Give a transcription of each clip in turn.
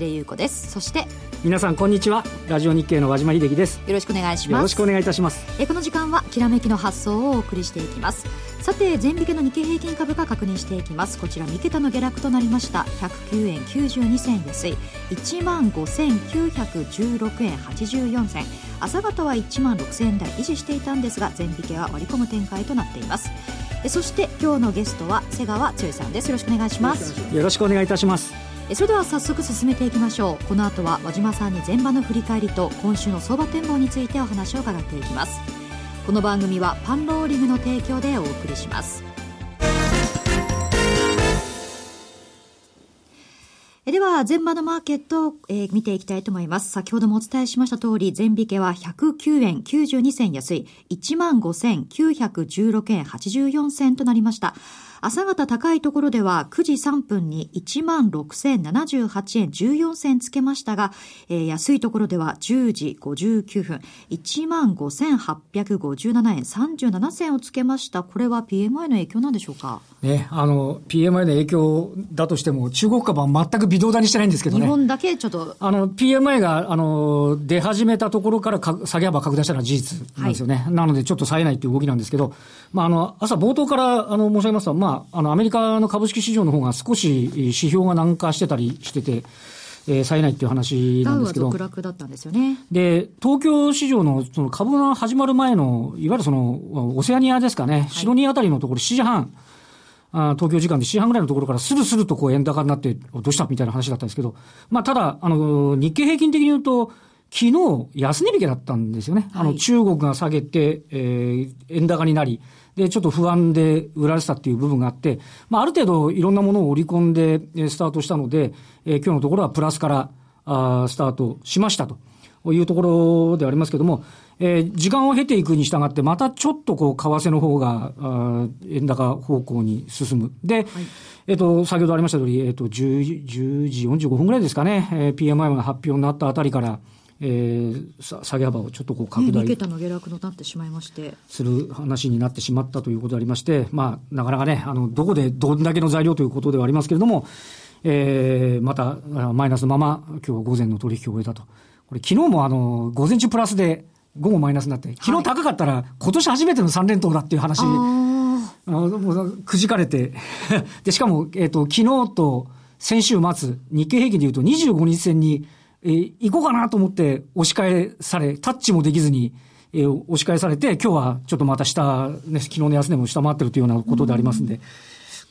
ちは江連優子です。そして皆さんこんにちは。ラジオ日経の和島秀樹です。よろしくお願いします。よろしくお願いいたします。えこの時間はきらめきの発想をお送りしていきます。さて全引けの日経平均株価確認していきます。こちら3桁の下落となりました。109円92銭安い。1万5916円84銭。朝方は1万6000円台維持していたんですが全引けは割り込む展開となっています。そして今日のゲストは瀬川剛さんです。よろしくお願いします。よろしくお願いいたしますそれでは早速進めていきましょうこの後は和島さんに前場の振り返りと今週の相場展望についてお話を伺っていきますこの番組はパンローリングの提供でお送りしますでは、前場のマーケットを、え、見ていきたいと思います。先ほどもお伝えしました通り、全引けは109円92銭安い、15,916円84銭となりました。朝方高いところでは9時3分に16,078円14銭つけましたが、えー、安いところでは10時59分、15,857円37銭をつけました。これは PMI の影響なんでしょうか？ね、あの、PMI の影響だとしても、中国株は全く微動だにしてないんですけどね。日本だけちょっと。あの、PMI が、あの、出始めたところからか下げ幅拡大したのは事実なんですよね。はい、なので、ちょっと冴えないという動きなんですけど、まあ、あの、朝冒頭から、あの、申し上げますと、まあ、まあ、あの、アメリカの株式市場の方が少し指標が軟化してたりしてて、えー、冴えないっていう話なんですけど。続落だったんですよね。で、東京市場のその株が始まる前の、いわゆるその、オセアニアですかね、シドニーあたりのところ7時半、あ東京時間で7時半ぐらいのところからスルスルとこう円高になって、どうしたみたいな話だったんですけど、まあただ、あの、日経平均的に言うと、昨日、安値引けだったんですよね。はい、あの、中国が下げて、えー、円高になり、で、ちょっと不安で売られてたっていう部分があって、まあ、ある程度いろんなものを織り込んで、えスタートしたので、えー、今日のところはプラスから、あスタートしましたというところでありますけども、えー、時間を経ていくに従って、またちょっとこう、為替の方が、あ円高方向に進む。で、はい、えっ、と、先ほどありました通り、えっ、と、10, 10時45分ぐらいですかね、えー、PMI が発表になったあたりから、えー、下げ幅をちょっとこう拡大、ね、桁の下落となってしまいまして。する話になってしまったということでありまして、まあ、なかなかね、あのどこでどんだけの材料ということではありますけれども、えー、またマイナスのまま、今日は午前の取引を終えたと。これ、昨日もあの午前中プラスで、午後マイナスになって、昨日高かったら、今年初めての3連投だっていう話、あのくじかれて。で、しかも、えっ、ー、と、昨日と先週末、日経平均でいうと25日線に、えー、行こうかなと思って押し返され、タッチもできずに、えー、押し返されて、今日はちょっとまた下、ね、昨日の安値も下回ってるというようなことでありますんで、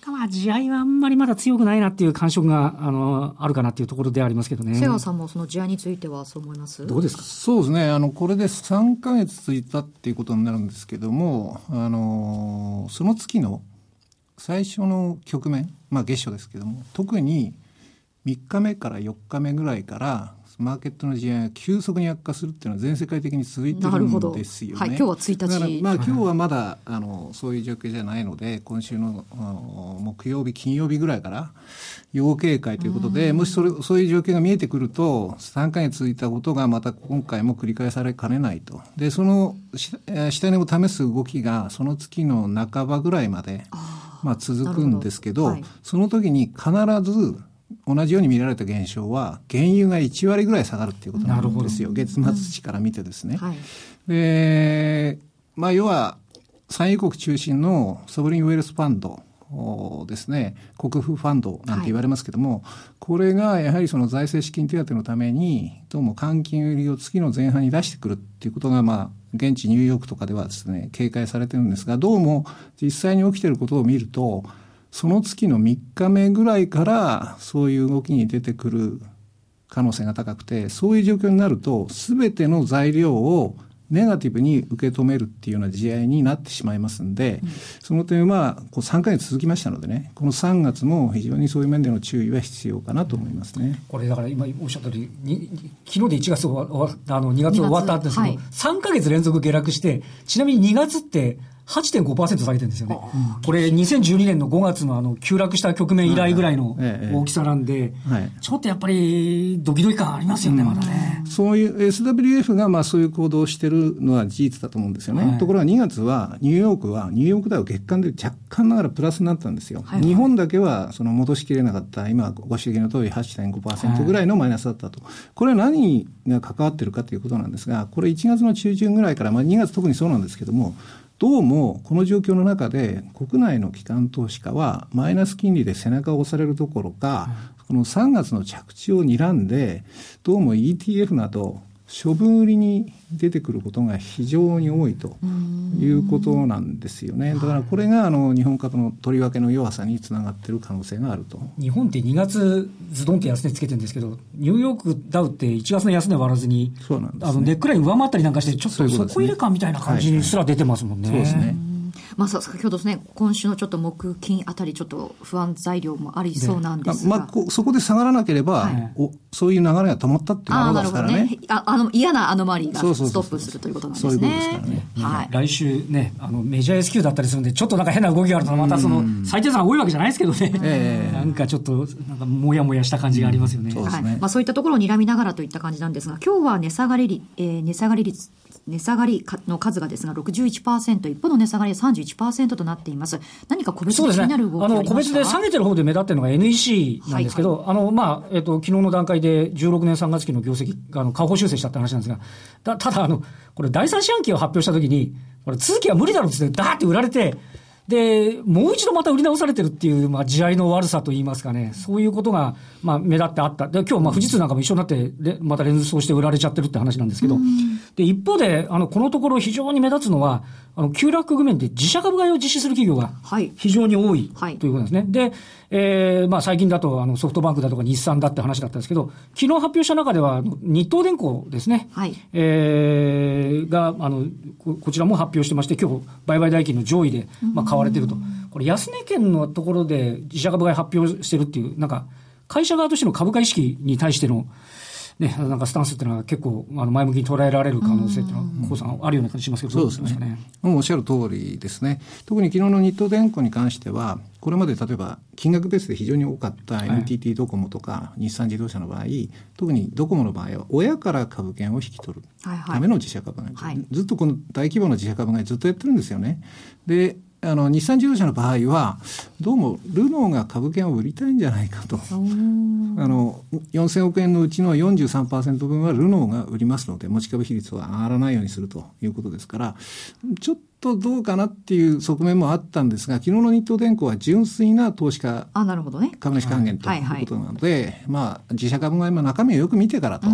まあ、地合いはあんまりまだ強くないなっていう感触が、あの、あるかなっていうところでありますけどね。瀬川さんもその地合いについてはそう思います？どうですか？そうですね。あの、これで3か月続いたっていうことになるんですけども、あの、その月の最初の局面、まあ月初ですけども、特に3日目から4日目ぐらいからマーケットの地合いが急速に悪化するっていうのは全世界的に続いてるんですよね。はい、今日は1日。まあ今日はまだあのそういう状況じゃないので、今週の木曜日、金曜日ぐらいから要警戒ということで、もしそれそういう状況が見えてくると、3か月続いたことがまた今回も繰り返されかねないと。で、その下値を試す動きがその月の半ばぐらいまで。まあ続くんですけど、どはい、その時に必ず同じように見られた現象は原油が1割ぐらい下がるっていうことなんですよ。月末値から見てですね。はい、でまあ要は産油国中心のソブリンウェルスファンドですね。国府ファンドなんて言われますけども、はい、これがやはりその財政資金手当のためにどうも換金売りを月の前半に出してくるっていうことがまあ現地ニューヨークとかではですね警戒されてるんですがどうも実際に起きてることを見るとその月の3日目ぐらいからそういう動きに出てくる可能性が高くて、そういう状況になると、すべての材料をネガティブに受け止めるっていうような試合になってしまいますんで、うん、その点はこう3か月続きましたのでね、この3月も非常にそういう面での注意は必要かなと思いますね。これだから今おっしゃったように、昨日で1月終わあの2月終わったんですけど、はい、3か月連続下落して、ちなみに2月って8.5%下げてるんですよね。これ2012年の5月のあの急落した局面以来ぐらいの大きさなんで、ちょっとやっぱりドキドキ感ありますよね、まだね。そういう SWF がまあそういう行動をしてるのは事実だと思うんですよね。はい、ところが2月はニューヨークはニューヨークダウ月間で若干ながらプラスになったんですよ。はい、日本だけはその戻しきれなかった今ご指摘の通り8.5%ぐらいのマイナスだったと。これは何が関わってるかということなんですが、これ1月の中旬ぐらいから、まあ2月特にそうなんですけども、どうもこの状況の中で国内の機関投資家はマイナス金利で背中を押されるどころか、この3月の着地を睨んで、どうも ETF など処分売りに出てくることが非常に多いということなんですよね。だからこれがあの日本株のとりわけの弱さにつながっている可能性があると。日本って2月ズドンって安値つけてるんですけど、ニューヨークダウって1月の安値割らずに、そうなんです、ね、あのネックライン上回ったりなんかして、ちょっとそこ入れ感みたいな感じにすら出てますもんね。そうですね。まあ、先ほどですね、今週のちょっと木金あたり、ちょっと不安材料もありそうなんですが、まあ、そこで下がらなければ、はい、おそういう流れが止まったっていうことですからね。ね。ああの嫌なアノマリーがストップするということなんですね。はい、来週ね、あのメジャー S q だったりするんで、ちょっとなんか変な動きがあると、またその最低算が多いわけじゃないですけどね、えー、なんかちょっと、なんかもやもやした感じがありますよね。そうはいまあ、そういったところを睨みながらといった感じなんですが、今日は値下がり、えー、値下がり率値下がりの数がですが61%、一方の値下がりは31%となっています。何か個別で気になる動きあの個別で下げてる方で目立ってるのが NEC なんですけど、はいはい、あの、まあ、えっ、ー、と、昨日の段階で16年3月期の業績、あの、下方修正したって話なんですが、たただ、あの、これ第三四半期を発表したときに、これ続きは無理だろうってダーって売られて、で、もう一度また売り直されてるっていう、まあ、地合いの悪さといいますかね、そういうことが、まあ、目立ってあった。で、今日、まあ、富士通なんかも一緒になって、また連想して売られちゃってるって話なんですけど、で、一方で、あの、このところ非常に目立つのは、あの、急落面で自社株買いを実施する企業が非常に多い、はい、ということですね。で、えー、まあ、最近だと、あの、ソフトバンクだとか日産だって話だったんですけど、昨日発表した中では、日東電工ですね。はい。えー、が、あのこ、こちらも発表してまして、今日、売買代金の上位で、まあ、買われてると。これ、安値県のところで自社株買い発表してるっていう、なんか、会社側としての株価意識に対しての、ね、なんかスタンスっていうのは結構あの前向きに捉えられる可能性っていうのは、さんあるような感じしますけど、そうですね。もうおっしゃる通りですね。特に昨日の日東電工に関しては、これまで例えば金額ベースで非常に多かった NTT ドコモとか日産自動車の場合、特にドコモの場合は親から株券を引き取るための自社株買い、はいはい、ずっとこの大規模な自社株買いずっとやってるんですよね。であの日産自動車の場合はどうもルノーが株券を売りたいんじゃないかと。あの4000億円のうちの43%分はルノーが売りますので持ち株比率は上がらないようにするということですからちょっとどうかなっていう側面もあったんですが、昨日の日東電工は純粋な投資家、あなるほどね、株主還元ということなので、はいはい、まあ、自社株買いも中身をよく見てからと。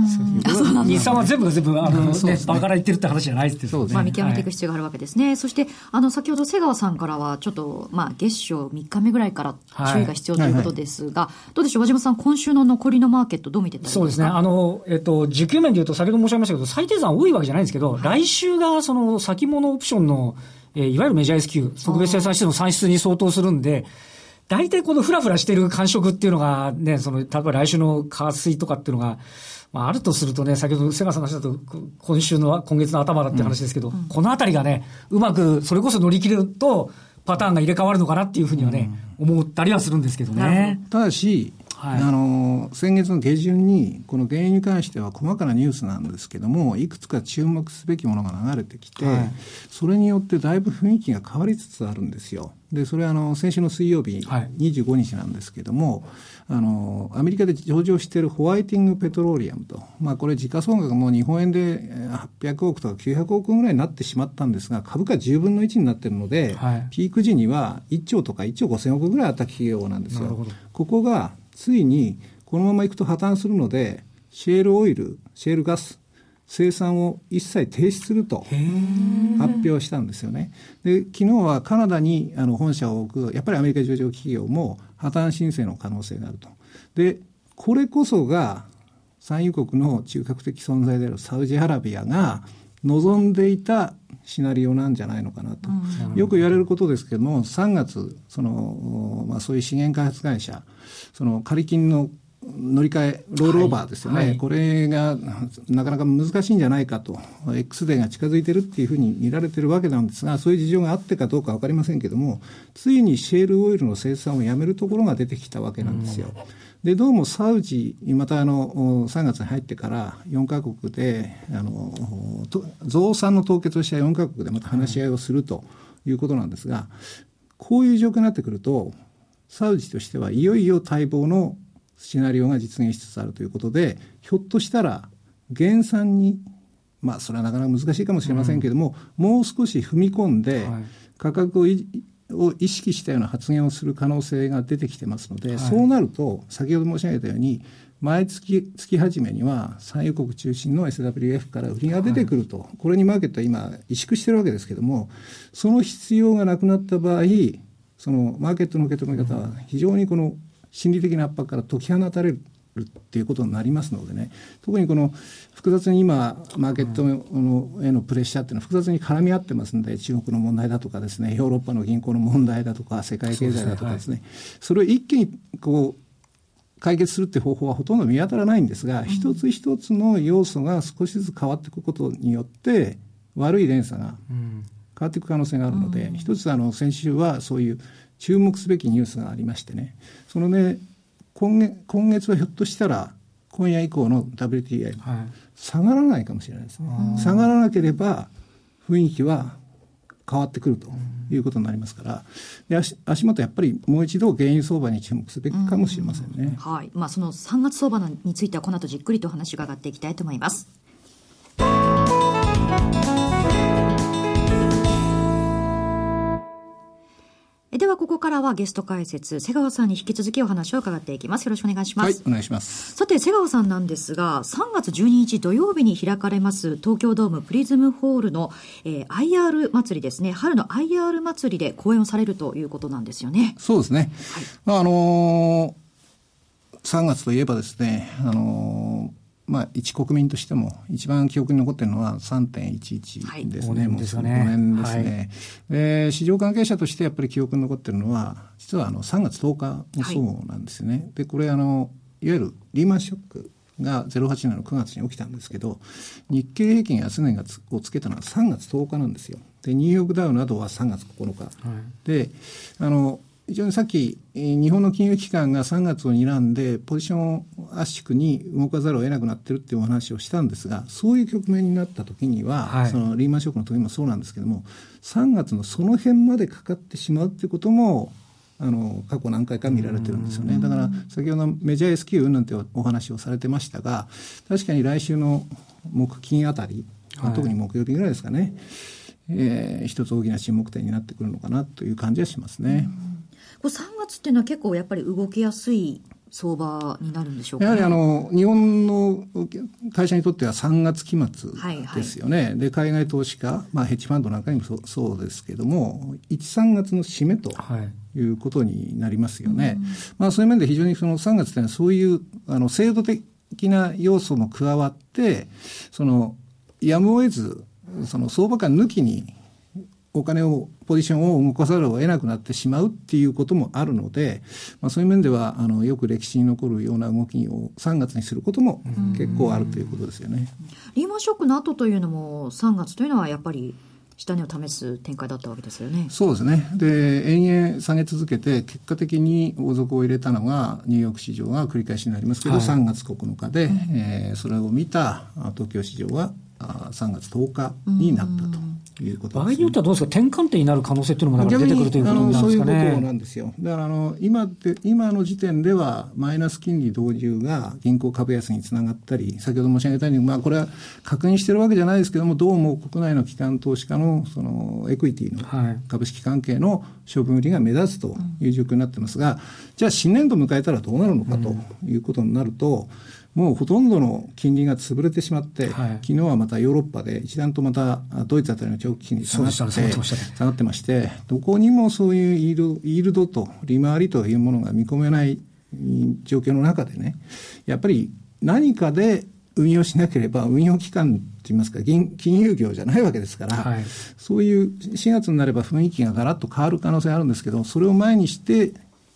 日産は全部が全部、あの、ね、バカら言ってるって話じゃないですそうですね。まあ、見極めていく必要があるわけですね。はい、そして、あの、先ほど瀬川さんからは、ちょっと、まあ、月賞3日目ぐらいから注意が必要ということですが、はいはいはい、どうでしょう、和島さん、今週の残りのマーケット、どう見てたそうですね。あの、えっと、需給面でいうと、先ほど申し上げましたけど、最低算多いわけじゃないんですけど、来週が、その、先物オプションの、えー、いわゆるメジャー S q 特別生産室の算出に相当するんで、大体このフラフラしてる感触っていうのがね、その、例えば来週の火水とかっていうのが、まあ、あるとするとね、先ほど瀬川さんがおっしゃった今週の、今月の頭だって話ですけど、うん、このあたりがね、うまく、それこそ乗り切れると、パターンが入れ替わるのかなっていうふうにはね、うん、思ったりはするんですけどね。ただし、はい、あの先月の下旬にこの原油に関しては細かなニュースなんですけどもいくつか注目すべきものが流れてきて、はい、それによってだいぶ雰囲気が変わりつつあるんですよ。でそれはあの先週の水曜日、25日なんですけどもあのアメリカで上場しているホワイティングペトロリアムと、まあ、これ時価総額も日本円で800億とか900億ぐらいになってしまったんですが株価10分の1になっているので、はい、ピーク時には1兆とか1兆5000億ぐらいあった企業なんですよ。ここがついにこのままいくと破綻するのでシェールオイルシェールガス生産を一切停止すると発表したんですよね。で昨日はカナダにあの本社を置くやっぱりアメリカ上場企業も破綻申請の可能性があると。でこれこそが産油国の中核的存在であるサウジアラビアが望んでいたシナリオなんじゃないのかなと、うん、よく言われることですけども3月その、まあ、そういう資源開発会社その借金の乗り換え、ロールオーバーですよね、はい。はい、これがなかなか難しいんじゃないかと、X デーが近づいてるっていうふうに見られてるわけなんですが、そういう事情があってかどうか分かりませんけども、ついにシェールオイルの生産をやめるところが出てきたわけなんですよ。でどうもサウジ、またあの3月に入ってから4か国であの増産の凍結をした4か国でまた話し合いをするということなんですが、こういう状況になってくると、サウジとしてはいよいよ待望のシナリオが実現しつつあるということで、ひょっとしたら減産に、まあ、それはなかなか難しいかもしれませんけれども、うん、もう少し踏み込んで、価格をを意識したような発言をする可能性が出てきてますので、はい、そうなると、先ほど申し上げたように、毎月月初めには産油国中心の SWF から売りが出てくると、はい、これにマーケットは今、萎縮してるわけですけれども、その必要がなくなった場合、そのマーケットの受け止め方は非常にこの心理的な圧迫から解き放たれるっていうことになりますのでね、特にこの複雑に今、マーケットのへのプレッシャーっていうのは複雑に絡み合ってますんで、中国の問題だとかですね、ヨーロッパの銀行の問題だとか、世界経済だとかですね、それを一気にこう、解決するって方法はほとんど見当たらないんですが、うん、一つ一つの要素が少しずつ変わっていくことによって、悪い連鎖が変わっていく可能性があるので、うん、一つあの先週はそういう注目すべきニュースがありましてね、そのね、今月今月はひょっとしたら、今夜以降の WTI、はい、下がらないかもしれないですね。下がらなければ、雰囲気は変わってくるということになりますから、で足足元やっぱりもう一度原油相場に注目すべきかもしれませんね。はい。まあその3月相場についてはこの後じっくりとお話を伺っていきたいと思います。ではここからはゲスト解説瀬川さんに引き続きお話を伺っていきます。よろしくお願いします、はい、お願いします。さて瀬川さんなんですが3月12日土曜日に開かれます東京ドームプリズムホールの、えー、IR 祭りですね。春の IR 祭りで講演をされるということなんですよね。そうですね、はい、まああのー、3月といえばですねあのーまあ、一国民としても一番記憶に残っているのは3.11ですね、はい、もう5年ですね、はい、市場関係者としてやっぱり記憶に残っているのは実はあの3月10日もそうなんですよね、はい、でこれあのいわゆるリーマンショックが08年の9月に起きたんですけど日経平均安値がつをつけたのは3月10日なんですよ。でニューヨークダウなどは3月9日、であの非常にさっき、日本の金融機関が3月を睨んで、ポジション圧縮に動かざるを得なくなってるっていうお話をしたんですが、そういう局面になった時には、はい、そのリーマンショックの時もそうなんですけども、3月のその辺までかかってしまうっていうことも、あの過去何回か見られてるんですよね。だから先ほどメジャー S q なんてお話をされてましたが、確かに来週の木金あたり、はい、特に木曜日ぐらいですかね、えー、一つ大きな注目点になってくるのかなという感じはしますね。これ3月っていうのは結構やっぱり動きやすい相場になるんでしょうか、ね、やはりあの日本の会社にとっては3月期末ですよね、はいはい、で海外投資家、まあ、ヘッジファンドなんかにもそそうですけれども、1、3月の締めとい。うことになりますよね。はい、まあ、そういう面で非常にその3月というのは、そういうあの制度的な要素も加わって、そのやむを得ず、その相場感抜きにお金を、ポジションを動かざるを得なくなってしまうっていうこともあるので、まあ、そういう面では、あの、よく歴史に残るような動きを3月にすることも結構あるということですよね。リーマンショックの後というのも、3月というのはやっぱり、下値を試す展開だったわけですよね。そうですね。で、延々下げ続けて、結果的に大底を入れたのが、ニューヨーク市場が繰り返しになりますけど、はい、3月9日で、えー、それを見た東京市場は3月10日になったと。いうこと、ね、場合によってはどうですか、転換点になる可能性っていうのも出てくるということなんですかね。そういうことなんですよ。だからあの今で今の時点では、マイナス金利導入が銀行株安につながったり、先ほど申し上げたように、まあ、これは確認してるわけじゃないですけども、どうも国内の機関投資家のそのエクイティの株式関係の処分売りが目立つという状況になってますが、じゃあ、新年度迎えたらどうなるのかということになると、うんもうほとんどの金利が潰れてしまって、はい、昨日はまたヨーロッパで一段とまたドイツあたりの長期金利下がって、ね、下がってまして、どこにもそういうイールドイールドと利回りというものが見込めない状況の中でね、やっぱり何かで運用しなければ運用機関といいますか金融業じゃないわけですから、はい、そういう4月になれば雰囲気がガラッと変わる可能性あるんですけどそれを前にして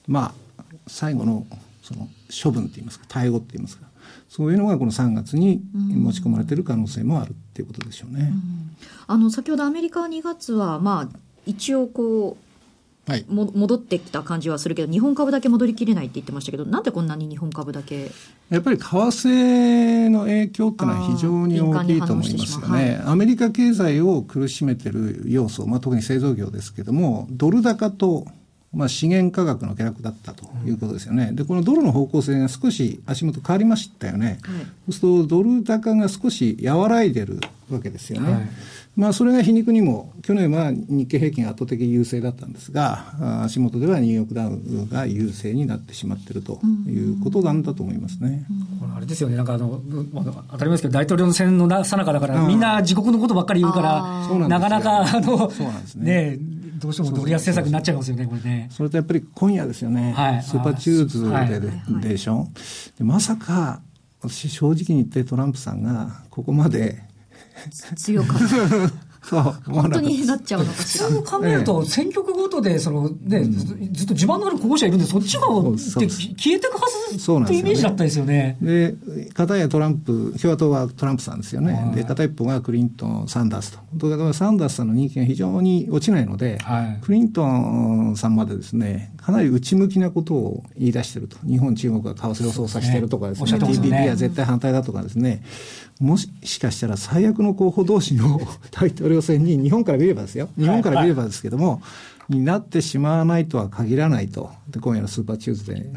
まあ最後のその処分って言いますか、対応って言いますか、そういうのがこの3月に持ち込まれている可能性もあるっていうことでしょうね。あの先ほどアメリカは2月は、まあ、一応こう、はい、も戻ってきた感じはするけど日本株だけ戻りきれないって言ってましたけどなんでこんなに日本株だけやっぱり為替の影響っていうのは非常に大きいと思いますよね、はい、アメリカ経済を苦しめてる要素、まあ、特に製造業ですけどもドル高とまあ、資源価格の下落だったということですよね。で、このドルの方向性が少し足元変わりましたよね。はい、そうすると、ドル高が少し和らいでるわけですよね。はいまあ、それが皮肉にも、去年は日経平均圧倒的優勢だったんですが、足元ではニューヨークダウが優勢になってしまっているということなんだと思いますね。これあれですよね、なんかあの、当たり前ですけど、大統領選のさなかだから、みんな自国のことばっかり言うから、なかなか、あの、ね。ねどうしてもドル安政策になっちゃいますよね、これね。それとやっぱり今夜ですよね、はい、スーパーチューズデー、はいでしょ、で。まさか、私正直に言ってトランプさんがここまで強かった。そう本当になっちゃうのかしら。そう考えると、選挙区ごとで、そのね、ずっと地盤のある候補者いるんで、そっちが消えていくはずっていうイメージだったですよね。で、片やトランプ、共和党はトランプさんですよね。で、片一方がクリントン、サンダースと。とからサンダースさんの人気が非常に落ちないので、クリントンさんまでですね、かなり内向きなことを言い出してると。日本、中国が為替を操作してるとかですね、TPP は絶対反対だとかですね、もしかしたら最悪の候補同士の大統領選に日本から見ればですよ、日本から見ればですけども、はい、になってしまわないとは限らないと、で今夜のスーパーチューズデー、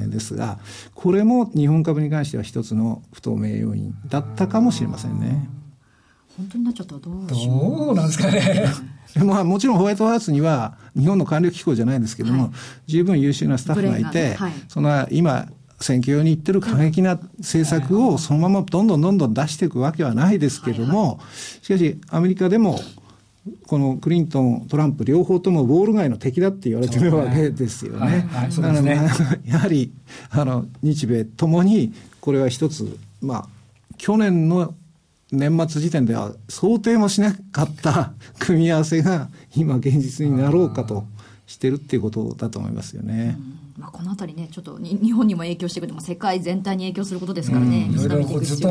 えー、ですが、これも日本株に関しては一つの不透明要因だったかもしれませんね。本当になっちゃったらどうどうなんですかね。まあ、もちろんホワイトハウスには日本の官僚機構じゃないんですけども、はい、十分優秀なスタッフがいて、はい、その今選挙用に言ってる過激な政策をそのままどんどんどんどん出していくわけはないですけども、しかしアメリカでもこのクリントン、トランプ両方ともウォール街の敵だって言われてるわけですよね。だから、ね、やはりあの日米ともにこれは一つ、まあ、去年の年末時点では想定もしなかった組み合わせが今現実になろうかとしてるっていうことだと思いますよね。うん。まあ、このあたりね、ちょっと日本にも影響してくる、まあ、世界全体に影響することですからね、うん、ずっとやっぱり、ずっと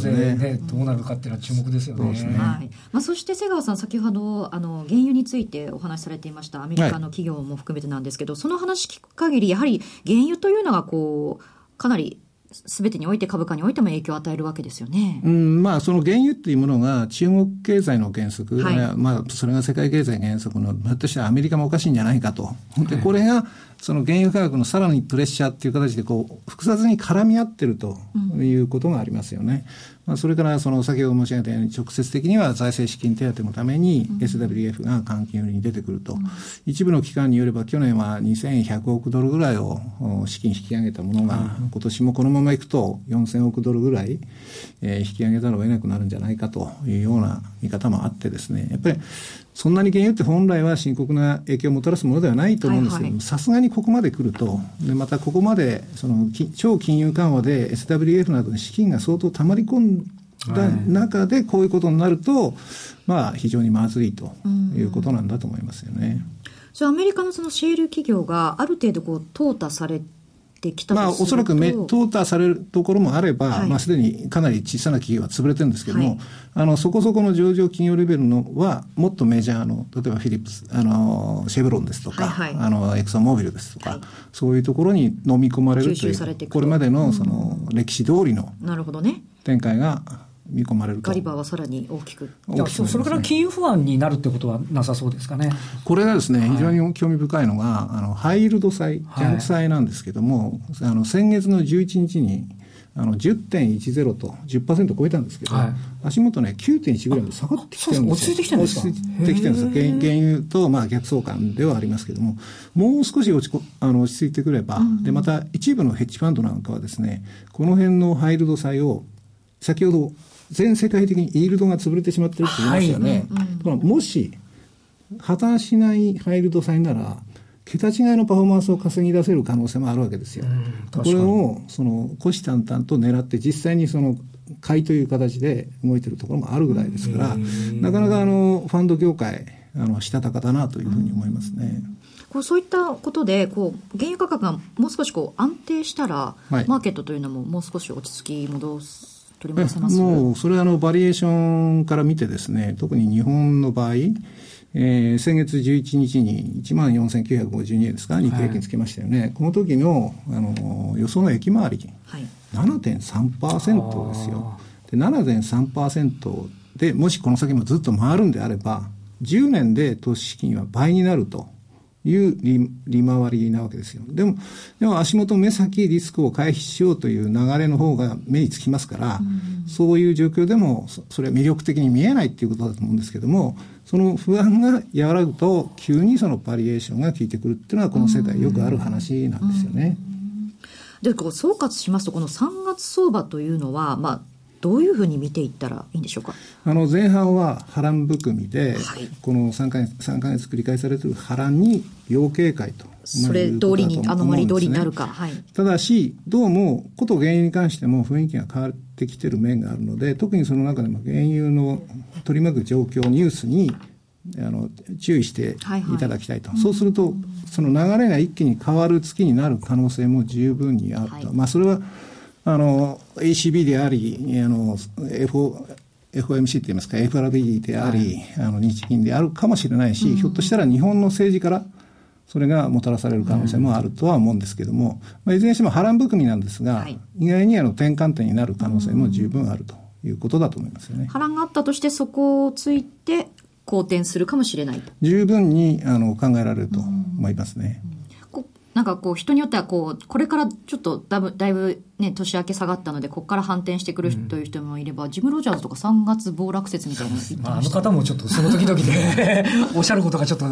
で、ね、どうなるかっていうのは注目ですよね。ね。はい。まあ、そして瀬川さん、先ほどあの原油についてお話しされていました、アメリカの企業も含めてなんですけど、はい、その話聞く限り、やはり原油というのがこう、かなりすべてにおいて株価においても影響を与えるわけですよね。うん、まあ、その原油っていうものが中国経済の原則、はい、まあ、それが世界経済原則の、ひょっとしたらアメリカもおかしいんじゃないかと。で、これが、その原油価格のさらにプレッシャーっていう形で、こう、複雑に絡み合ってるということがありますよね。まあ、それからその先ほど申し上げたように直接的には財政資金手当のために SWF が換金売りに出てくると、うん、一部の機関によれば去年は2100億ドルぐらいを資金引き上げたものが、今年もこのままいくと4000億ドルぐらい、え引き上げざるを得なくなるんじゃないかというような見方もあってですね。やっぱりそんなに原油って本来は深刻な影響をもたらすものではないと思うんですけども、さすがにここまで来ると、でまたここまでその超金融緩和で SWF などに資金が相当たまり込んだ中でこういうことになると、まあ、非常にまずいということなんだと思いますよね。じゃあアメリカのそのシェール企業がある程度こう淘汰されてきたまあ、おそらくめ淘汰されるところもあれば、はい、まあ、すでにかなり小さな企業は潰れてるんですけども、はい、あのそこそこの上場企業レベルのは、もっとメジャーの、例えばフィリップス、あのシェブロンですとか、はいはい、あのエクソンモービルですとか、はい、そういうところに飲み込まれるという、これまでのその歴史通りの展開が見込まれるガリバーはさらに大きく。大きく、ね、それから金融不安になるってことはなさそうですかね。これがですね、はい、非常に興味深いのがあのハイールド債弱債なんですけども、はい、あの先月の11日にあの10.10と10%超えたんですけど、はい、足元ね9.1ぐらいまで下がってきてるんですよ。落ち着いてきてるんですか？落ち着いてきてるんです原原油とまあ逆相関ではありますけどももう少し落ちあの落ち着いてくれば、うん、でまた一部のヘッジファンドなんかはですねこの辺のハイールド債を先ほど全世界的にイールドが潰れてしまってるって言いましたよね。はい、もし、破綻しないハイルド債なら、桁違いのパフォーマンスを稼ぎ出せる可能性もあるわけですよ。これを、その、虎視眈々と狙って、実際にその、買いという形で動いてるところもあるぐらいですから、なかなかあの、ファンド業界、あの、したたかだなというふうに思いますね。こうそういったことでこう原油価格がもう少しこう安定したら、はい、マーケットというのももう少し落ち着き戻す取り戻せます。もうそれはあのバリエーションから見てですね特に日本の場合えー、先月11日に1万4952円ですか、日経平均つけましたよね、はい、この時のあの予想の駅回り、はい、7.3%ですよ。で7.3%でもしこの先もずっと回るんであれば、10年で投資資金は倍になるという利利回りなわけですよ。でも、でも足元目先リスクを回避しようという流れの方が目につきますから、うん、そういう状況でもそれは魅力的に見えないっていうことだと思うんですけども、その不安が和らぐと、急にそのバリエーションが効いてくるっていうのは、この世界よくある話なんですよね。でこう総括しますと、この3月相場というのは、まあ、どういうふうに見ていったらいいんでしょうか？あの前半は波乱含みで、はい、この3か月 ,3 か月繰り返されている波乱に要警戒と。それ通りに、あのまり通りになるか。はい、ただし、どうも、こと原油に関しても雰囲気が変わってきてる面があるので、特にその中でも原油の取り巻く状況、ニュースにあの注意していただきたいと、はいはい、そうすると、その流れが一気に変わる月になる可能性も十分にあると、はい、まあ、それはあの ECB であり、あの FO FOMC って言いますか、FRB であり、はい、あの日銀であるかもしれないし、うん、ひょっとしたら日本の政治からそれがもたらされる可能性もあるとは思うんですけれども、まあ、いずれにしても波乱含みなんですが、はい、意外にあの転換点になる可能性も十分あるということだと思いますよね。波乱があったとして、そこをついて好転するかもしれない十分にあの考えられると思いますね。なんかこう人によってはこうこれからちょっとだぶだいぶね年明け下がったのでここから反転してくるという人もいれば、うん、ジム・ロジャーズとか3月暴落説みたいなました、あ、の方もちょっとその時々で おっしゃることがちょっと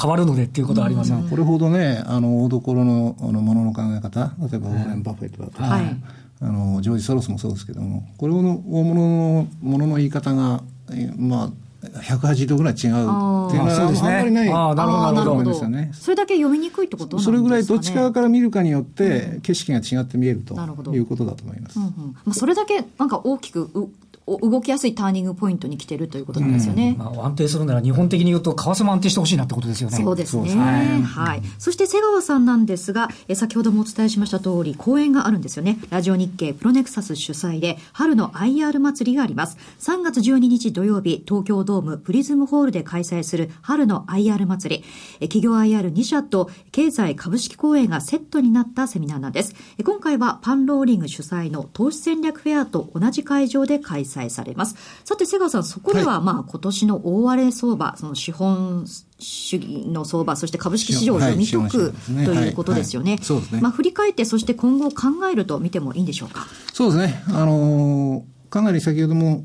変わるのでっていうことはありますね、うん、これほどねあの大所のあのものの考え方例えばウォーレン・バフェットだとか、はい、あのジョージ・ソロスもそうですけどもこれの大物のものの言い方がまあ180度ぐらい違う。っていうのはあんまりない。あなるほどなるほど。ねそれだけ読みにくいってことそれぐらいどっち側から見るかによって景色が違って見えるということだと思います、うんうん、まあ、それだけなんか大きく動きやすいターニングポイントに来てるということなんですよね。うんまあ、安定するなら日本的に言うと、為替も安定してほしいなってことですよね。そうですね。はい。そして瀬川さんなんですが、え先ほどもお伝えしました通り、講演があるんですよね。ラジオ日経プロネクサス主催で、春の IR 祭りがあります。3月12日土曜日、東京ドームプリズムホールで開催する春の IR 祭り。え企業 IR2 社と経済株式講演がセットになったセミナーなんです。え今回はパンローリング主催の投資戦略フェアと同じ会場で開催されます。さて、瀬川さん、そこでは、まあ、今年の大荒れ相場、その資本主義の相場、そして株式市場を読み解く、はい、ということですよね。そうですね。まあ、振り返って、そして今後考えると見てもいいんでしょうか？そうですね。あのー、かなり先ほども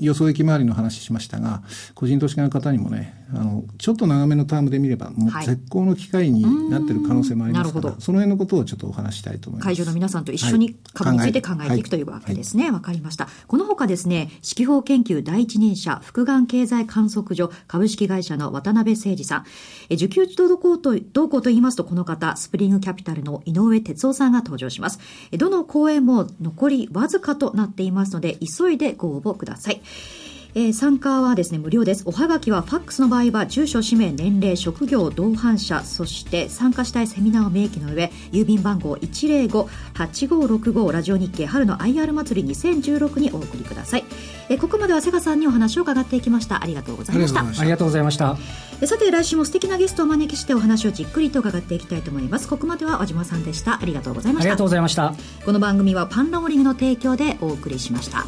予想益回りの話しましたが、個人投資家の方にもね、あの、ちょっと長めのタームで見れば、もう絶好の機会になってる可能性もありますから、はい、その辺のことをちょっとお話したいと思います。会場の皆さんと一緒に株について考えていくというわけですね。わ、はい、かりました。このほかですね、四季報研究第一人者、福眼経済観測所株式会社の渡辺誠二さん。え受給動向と、動向と言いますと、この方、スプリングキャピタルの井上哲夫さんが登場します。どの講演も残りわずかとなっていますので、急いでご応募ください。えー、参加はですね無料です。おはがきはファックスの場合は住所氏名年齢職業同伴者そして参加したいセミナーを明記の上郵便番号105-8565ラジオ日経春の IR 祭り2016にお送りください、えー、ここまでは瀬川さんにお話を伺っていきました。ありがとうございました。ありがとうございました。えさて来週も素敵なゲストをお招きしてお話をじっくりと伺っていきたいと思います。ここまでは和島さんでした。ありがとうございました。ありがとうございました。この番組はパンローリングの提供でお送りしました